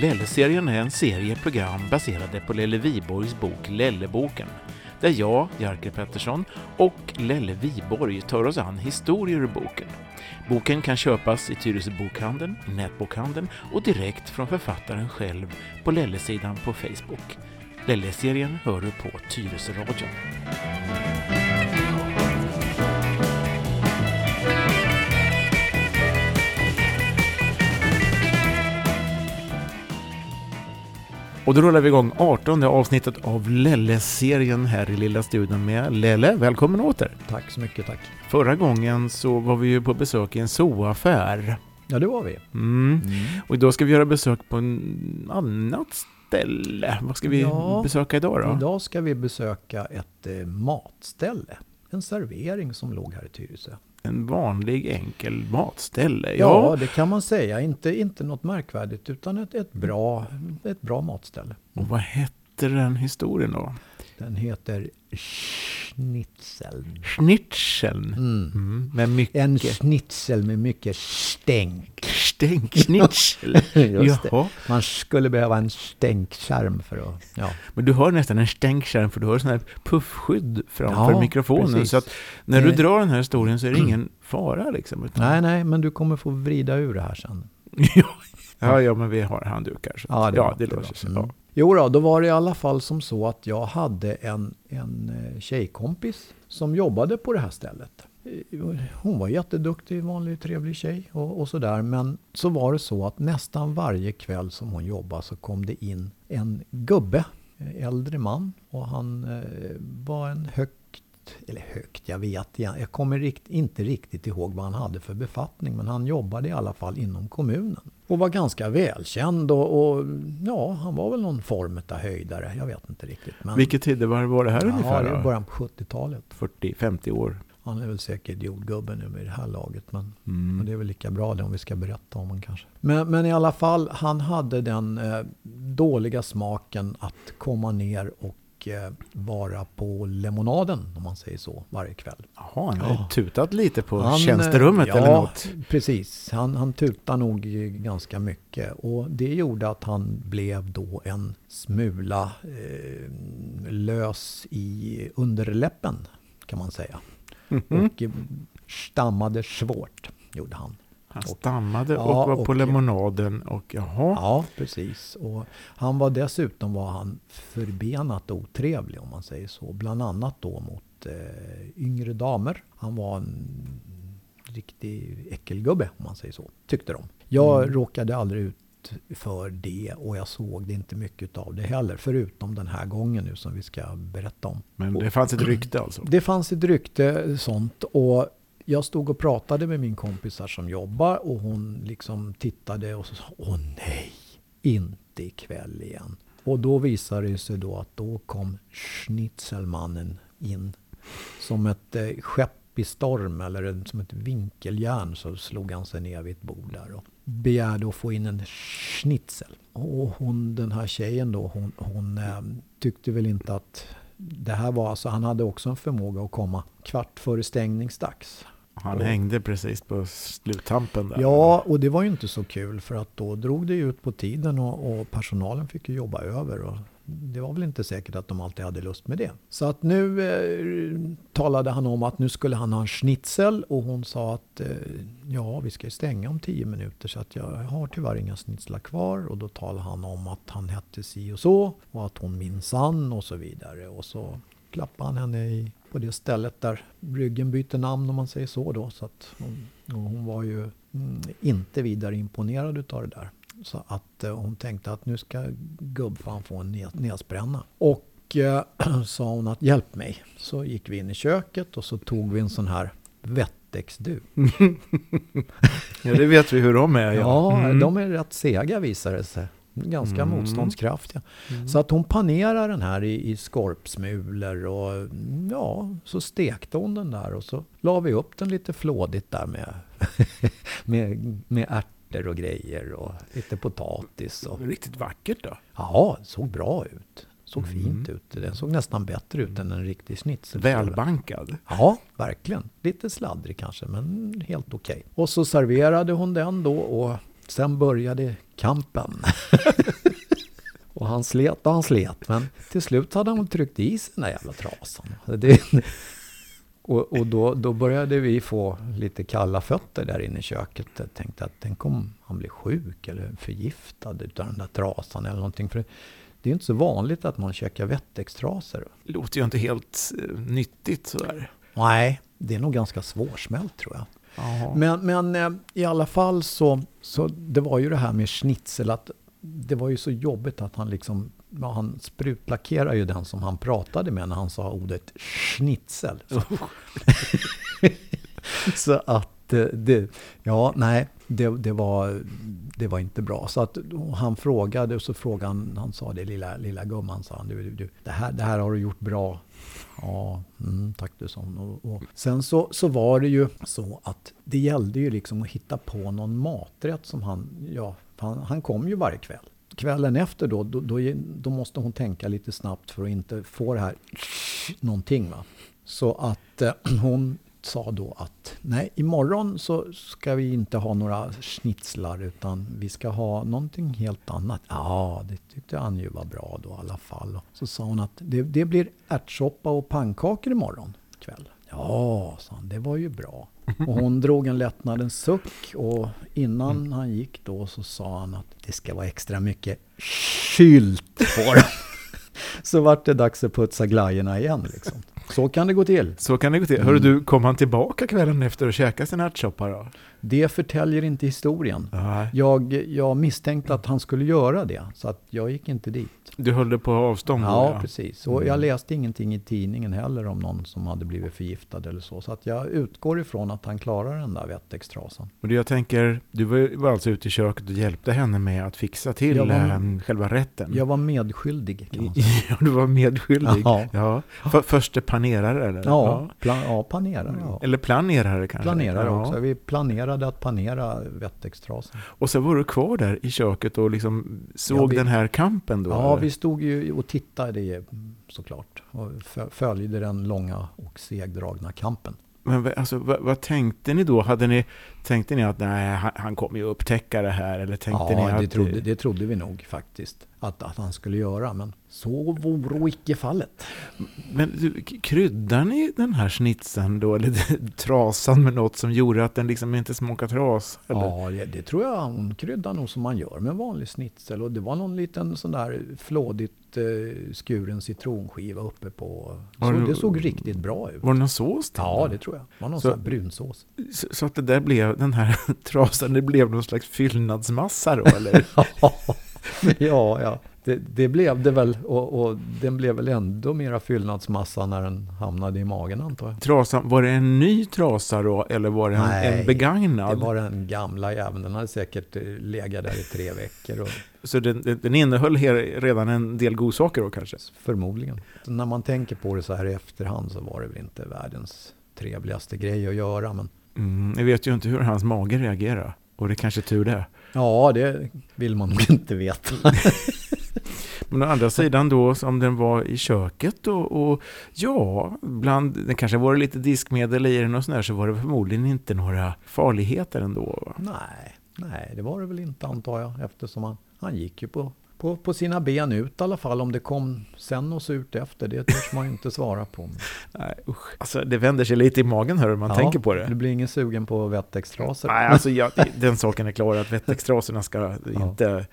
Lelle-serien är en serie program baserade på Lelle Viborgs bok Lelleboken, där jag, Jerker Pettersson, och Lelle Viborg tar oss an historier ur boken. Boken kan köpas i Tyresö bokhandeln, i nätbokhandeln och direkt från författaren själv på Lelle-sidan på Facebook. Lelle-serien hör du på Tyresö radio. Och då rullar vi igång 18 avsnittet av Lelle-serien här i lilla studion med Lelle. Välkommen åter! Tack så mycket, tack. Förra gången så var vi ju på besök i en zooaffär. Ja, det var vi. Mm. Mm. Och idag ska vi göra besök på en annat ställe. Vad ska vi ja, besöka idag då? Idag ska vi besöka ett eh, matställe. En servering som låg här i Tyresö en vanlig enkel matställe. Ja, ja, det kan man säga. Inte, inte något märkvärdigt utan ett, ett, bra, ett bra matställe. Och vad hette den historien då? Den heter Schnitzeln. Schnitzeln? Mm. Mm. Med mycket... En schnitzel med mycket stänk. Stänkschnitzel? Just det. Man skulle behöva en stänkskärm för att... Ja. Men du har nästan en stänkskärm för du har sån här puffskydd framför ja, mikrofonen. Precis. Så att när du drar den här historien så är det ingen fara liksom. Utan... Nej, nej, men du kommer få vrida ur det här sen. ja, ja, men vi har handdukar. Så ja, det, ja, det löser sig. Mm. Ja. Jo då, då var det i alla fall som så att jag hade en, en eh, tjejkompis som jobbade på det här stället. Hon var jätteduktig, vanlig trevlig tjej och, och sådär. Men så var det så att nästan varje kväll som hon jobbade så kom det in en gubbe, äldre man. Och han eh, var en högt, eller högt, jag vet jag kommer rikt, inte riktigt ihåg vad han hade för befattning. Men han jobbade i alla fall inom kommunen. Och var ganska välkänd och, och ja, han var väl någon form av höjdare. Jag vet inte riktigt. Men, Vilket tidevarv var det här ja, ungefär? Ja, det början på 70-talet. 40-50 år? Han är väl säkert jordgubbe nu med det här laget. Men mm. det är väl lika bra det om vi ska berätta om honom kanske. Men, men i alla fall, han hade den eh, dåliga smaken att komma ner och eh, vara på lemonaden, om man säger så, varje kväll. Jaha, han har ja. tutat lite på han, tjänsterummet ja, eller något? Precis. Han, han tutade nog ganska mycket. Och det gjorde att han blev då en smula eh, lös i underläppen, kan man säga. Mm. Och stammade svårt, gjorde han. Han stammade och, ja, var på och, lemonaden och jaha. Ja, precis. Och han var dessutom var han förbenat otrevlig om man säger så. Bland annat då mot eh, yngre damer. Han var en riktig äckelgubbe om man säger så. Tyckte de. Jag mm. råkade aldrig ut för det och jag såg det inte mycket av det heller. Förutom den här gången nu som vi ska berätta om. Men det fanns ett rykte alltså? Det fanns ett rykte sånt. Och jag stod och pratade med min kompis här som jobbar och hon liksom tittade och så sa Åh nej, inte ikväll igen. Och då visade det sig då att då kom Schnitzelmannen in som ett eh, skepp i storm eller som ett vinkeljärn så slog han sig ner vid ett bord där och begärde att få in en schnitzel. Och hon, den här tjejen då, hon, hon eh, tyckte väl inte att det här var, alltså han hade också en förmåga att komma kvart före stängningsdags. Han hängde precis på sluttampen där. Ja, och det var ju inte så kul för att då drog det ut på tiden och, och personalen fick ju jobba över. Och det var väl inte säkert att de alltid hade lust med det. Så att nu eh, talade han om att nu skulle han ha en schnitzel och hon sa att eh, ja, vi ska stänga om tio minuter så att jag har tyvärr inga schnitzlar kvar. Och då talade han om att han hette si och så och att hon minsann och så vidare. Och så klappade han henne i, på det stället där ryggen byter namn om man säger så då. Så att hon, hon var ju mm, inte vidare imponerad utav det där. Så att eh, hon tänkte att nu ska gubbfan få en näsbränna. Och eh, sa hon att hjälp mig. Så gick vi in i köket och så tog vi en sån här vettexduk. ja, det vet vi hur de är. Ja, ja mm. de är rätt sega visar det sig. Ganska mm. motståndskraftiga. Mm. Så att hon panerar den här i, i skorpsmulor och ja, så stekte hon den där och så la vi upp den lite flådigt där med, med, med ärtor och grejer och lite potatis. Och... Riktigt vackert då? Ja, det såg bra ut. Såg mm. fint ut. Den såg nästan bättre ut än en riktig schnitzel. Välbankad? Ja, verkligen. Lite sladdrig kanske, men helt okej. Okay. Och så serverade hon den då och sen började kampen. och han slet och han slet. Men till slut hade han tryckt i sig den där jävla trasan. Det, och, och då, då började vi få lite kalla fötter där inne i köket. Jag tänkte att tänk om han blir sjuk eller förgiftad utav den där trasan eller någonting. För det är inte så vanligt att man käkar Wettex-trasor. Det låter ju inte helt uh, nyttigt sådär. Nej, det är nog ganska svårsmält tror jag. Aha. Men, men eh, i alla fall så, så det var ju det här med schnitzel. Att det var ju så jobbigt att han liksom ja, han sprutlackerar ju den som han pratade med när han sa ordet schnitzel. Så, så att eh, det, ja, nej, det, det, var, det var inte bra. Så att han frågade och så frågade han, han sa det lilla, lilla gumman, sa han, du, du, det, här, det här har du gjort bra. Ja, mm, tack du sa och, och Sen så, så var det ju så att det gällde ju liksom att hitta på någon maträtt som han, ja, han, han kom ju varje kväll kvällen efter då, då, då, då, måste hon tänka lite snabbt för att inte få det här någonting. Va? Så att eh, hon sa då att nej, imorgon så ska vi inte ha några schnitzlar utan vi ska ha någonting helt annat. Ja, det tyckte han ju var bra då i alla fall. Så sa hon att det, det blir ärtsoppa och pannkakor imorgon kväll. Ja, sa han, det var ju bra. Och hon drog en lättnadens suck och innan mm. han gick då så sa han att det ska vara extra mycket skylt på dem. så vart det dags att putsa glajjorna igen liksom. Så kan det gå till. Så kan det gå till. Mm. Hörru du, kom han tillbaka kvällen efter och käkade sin ärtsoppa då? Det förtäljer inte historien. Jag, jag misstänkte att han skulle göra det, så att jag gick inte dit. Du höll det på avstånd? Ja, ja, precis. Och jag mm. läste ingenting i tidningen heller om någon som hade blivit förgiftad eller så. Så att jag utgår ifrån att han klarar den där Wettextrasan. Och jag tänker, du var, alltså ute i köket och hjälpte henne med att fixa till var, ähm, själva rätten? Jag var medskyldig. Kan man säga. ja, du var medskyldig. Ja. ja. För, förste panerare eller? Ja, ja. ja panerare. Ja. Eller planerare kanske? Planerare också. Vi planerade att panera Wettextrasan. Och så var du kvar där i köket och liksom såg vi, den här kampen då? Ja, eller? vi stod ju och tittade såklart. Och följde den långa och segdragna kampen. Men alltså, vad, vad, tänkte ni då? Hade ni, tänkte ni att nej, han, kommer ju upptäcka det här? Eller tänkte ja, ni att det trodde, det trodde vi nog faktiskt att, att han skulle göra. Men så vore icke fallet. Men du, kryddar ni den här snitsen då, eller trasan med något som gjorde att den liksom inte smakar tras? Eller? Ja, det, det, tror jag hon kryddar nog som man gör med vanlig snitsel. Och det var någon liten sån där flådigt eh, skuren citronskiva uppe på. Så det, det såg riktigt bra ut. Var det någon sås till? Ja, det tror jag. Det var någon så, sån brunsås. Så, så, att det där blev, den här trasan, det blev någon slags fyllnadsmassa då, eller? ja, ja. Det, det, blev det väl och, och, den blev väl ändå mera fyllnadsmassa när den hamnade i magen antar jag. Trasan, var det en ny trasa då eller var det en, Nej, en begagnad? det var den gamla jäveln. Den hade säkert eh, legat där i tre veckor. Och... Så den, den innehöll redan en del godsaker då kanske? Förmodligen. Så när man tänker på det så här i efterhand så var det väl inte världens trevligaste grej att göra. Men... Mm, jag vet ju inte hur hans mage reagerar. Och det är kanske tur det. Ja, det vill man nog inte veta. Men å andra sidan då, som den var i köket och, och ja, bland, det kanske var lite diskmedel i den och sådär, så var det förmodligen inte några farligheter ändå. Va? Nej, nej, det var det väl inte antar jag, eftersom han, han gick ju på på, på sina ben ut i alla fall. Om det kom sen och surt efter, det törs man ju inte svara på. Nej, usch. Alltså, det vänder sig lite i magen hör man ja, tänker på det. Du blir ingen sugen på Wettextrasor. Nej, alltså, jag, den saken är klar att Wettextrasorna ska ja. inte...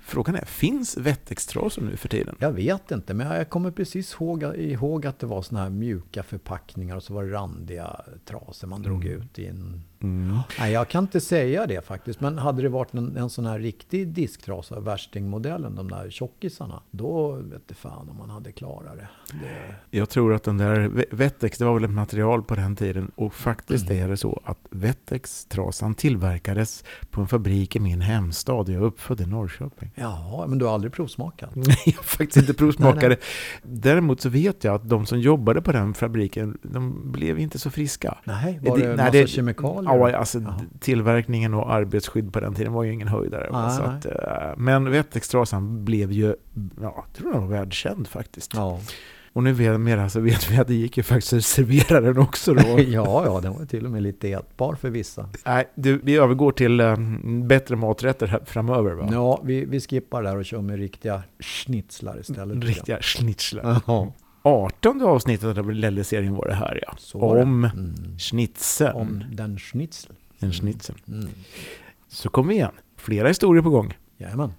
Frågan är, finns Wettextrasor nu för tiden? Jag vet inte, men jag kommer precis ihåg, ihåg att det var sådana här mjuka förpackningar och så var det randiga trasor man drog mm. ut i en Mm. Nej, jag kan inte säga det faktiskt. Men hade det varit en, en sån här riktig disktrasa, värstingmodellen, de där tjockisarna, då vet det fan om man hade klarat det. det. Jag tror att den där Wettex, det var väl ett material på den tiden. Och faktiskt mm. är det så att Wettex-trasan tillverkades på en fabrik i min hemstad. Jag är uppfödd i Norrköping. Ja, men du har aldrig provsmakat? Nej, jag har faktiskt inte provsmakade. Däremot så vet jag att de som jobbade på den fabriken, de blev inte så friska. Nej, var det, det massa det, kemikalier? Ja, alltså ja. tillverkningen och arbetsskydd på den tiden var ju ingen höjdare. Ah, så att, eh, men Wettextrasan blev ju, ja, jag tror den var världskänd faktiskt. Ja. Och nu vet, mera så vet vi att det gick ju faktiskt att servera den också då. ja, ja, den var till och med lite ätbar för vissa. Nej, du, vi övergår till um, bättre maträtter här framöver va? Ja, vi, vi skippar där och kör med riktiga schnitzlar istället. Riktiga schnitzlar. Ja. 18 avsnittet av Lelle-serien var det här ja. Så var det. Om Mm. schnitzeln. Om den schnitzel. En schnitzel. Mm. Så kom igen, flera historier på gång. Jajamän.